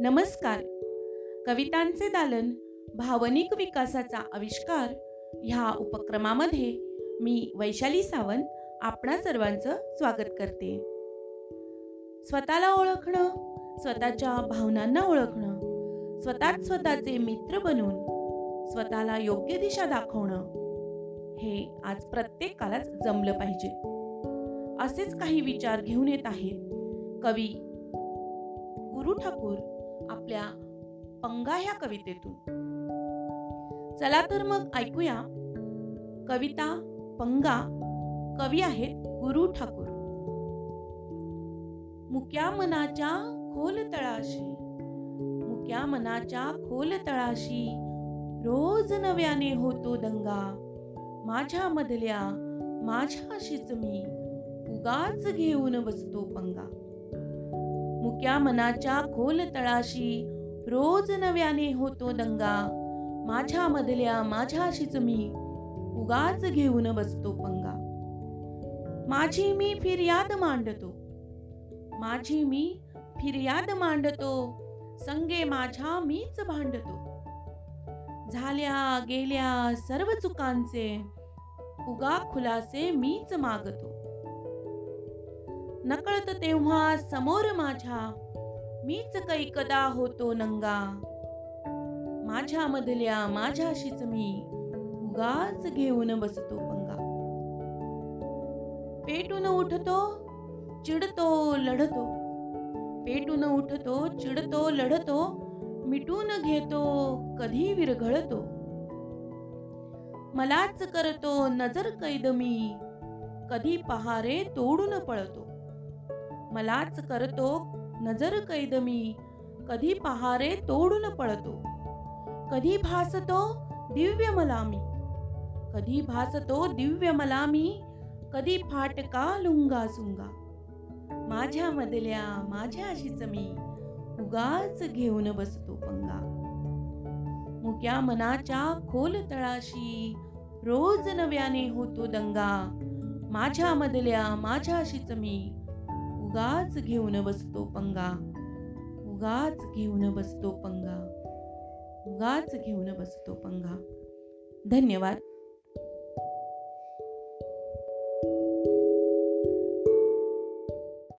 नमस्कार. कवितांचे दालन भावनिक विकासाचा आविष्कार ह्या उपक्रमामध्ये मी वैशाली सावंत आपणा सर्वांचं स्वागत करते. स्वतःला ओळखणं स्वतःच्या भावनांना ओळखणं स्वतःच स्वतःचे मित्र बनून स्वतःला योग्य दिशा दाखवणं हे आज प्रत्येकालाच जमलं पाहिजे. असेच काही विचार घेऊन येत आहेत कवी गुरु ठाकूर आपल्या पंगा ह्या कवितेतून. चला तर मग ऐकूया. कविता पंगा कवी आहेत गुरु ठाकूर. मुक्या मनाच्या खोल तळाशी मुक्या मनाच्या खोल तळाशी रोज नव्याने होतो दंगा. माझ्या मधल्या माझ्याशीच मी उगाच घेऊन बसतो पंगा. मुक्या मनाच्या खोल तळाशी रोज नव्याने होतो दंगा. माझ्या मधल्या माझ्याशीच मी उगाच घेऊन बसतो पंगा. माझी मी फिर्याद मांडतो. माझी मी फिर्याद मांडतो. संगे माझ्या मीच भांडतो. झाल्या गेल्या सर्व चुकांचे उगा खुलासे मीच मागतो. नकळत तेव्हा समोर माझ्या. मीच कैकदा होतो नंगा. माझ्या मधल्या माझ्याशीच मी उगाच घेऊन बसतो पंगा. पेटून उठतो चिडतो लढतो. पेटून उठतो चिडतो लढतो. मिटून घेतो कधी विरघळतो. मलाच करतो नजर कैद मी. कधी पहारे तोडून पळतो. मलाच करतो नजर कैद मी कधी पहारे तोडून पळतो. कधी भासतो दिव्य मला मी कधी भासतो दिव्य मला मी कधी फाटका लुंगा सुंगा. माझ्या मधल्या माझ्याशीच मी उगाच घेऊन बसतो पंगा. मुक्या मनाच्या खोल तळाशी रोज नव्याने होतो दंगा. माझ्या मधल्या माझ्याशीच मी उगाच घेऊन बसतो पंगा. उगाच घेऊन बसतो पंगा. उगाच घेऊन बसतो पंगा. धन्यवाद.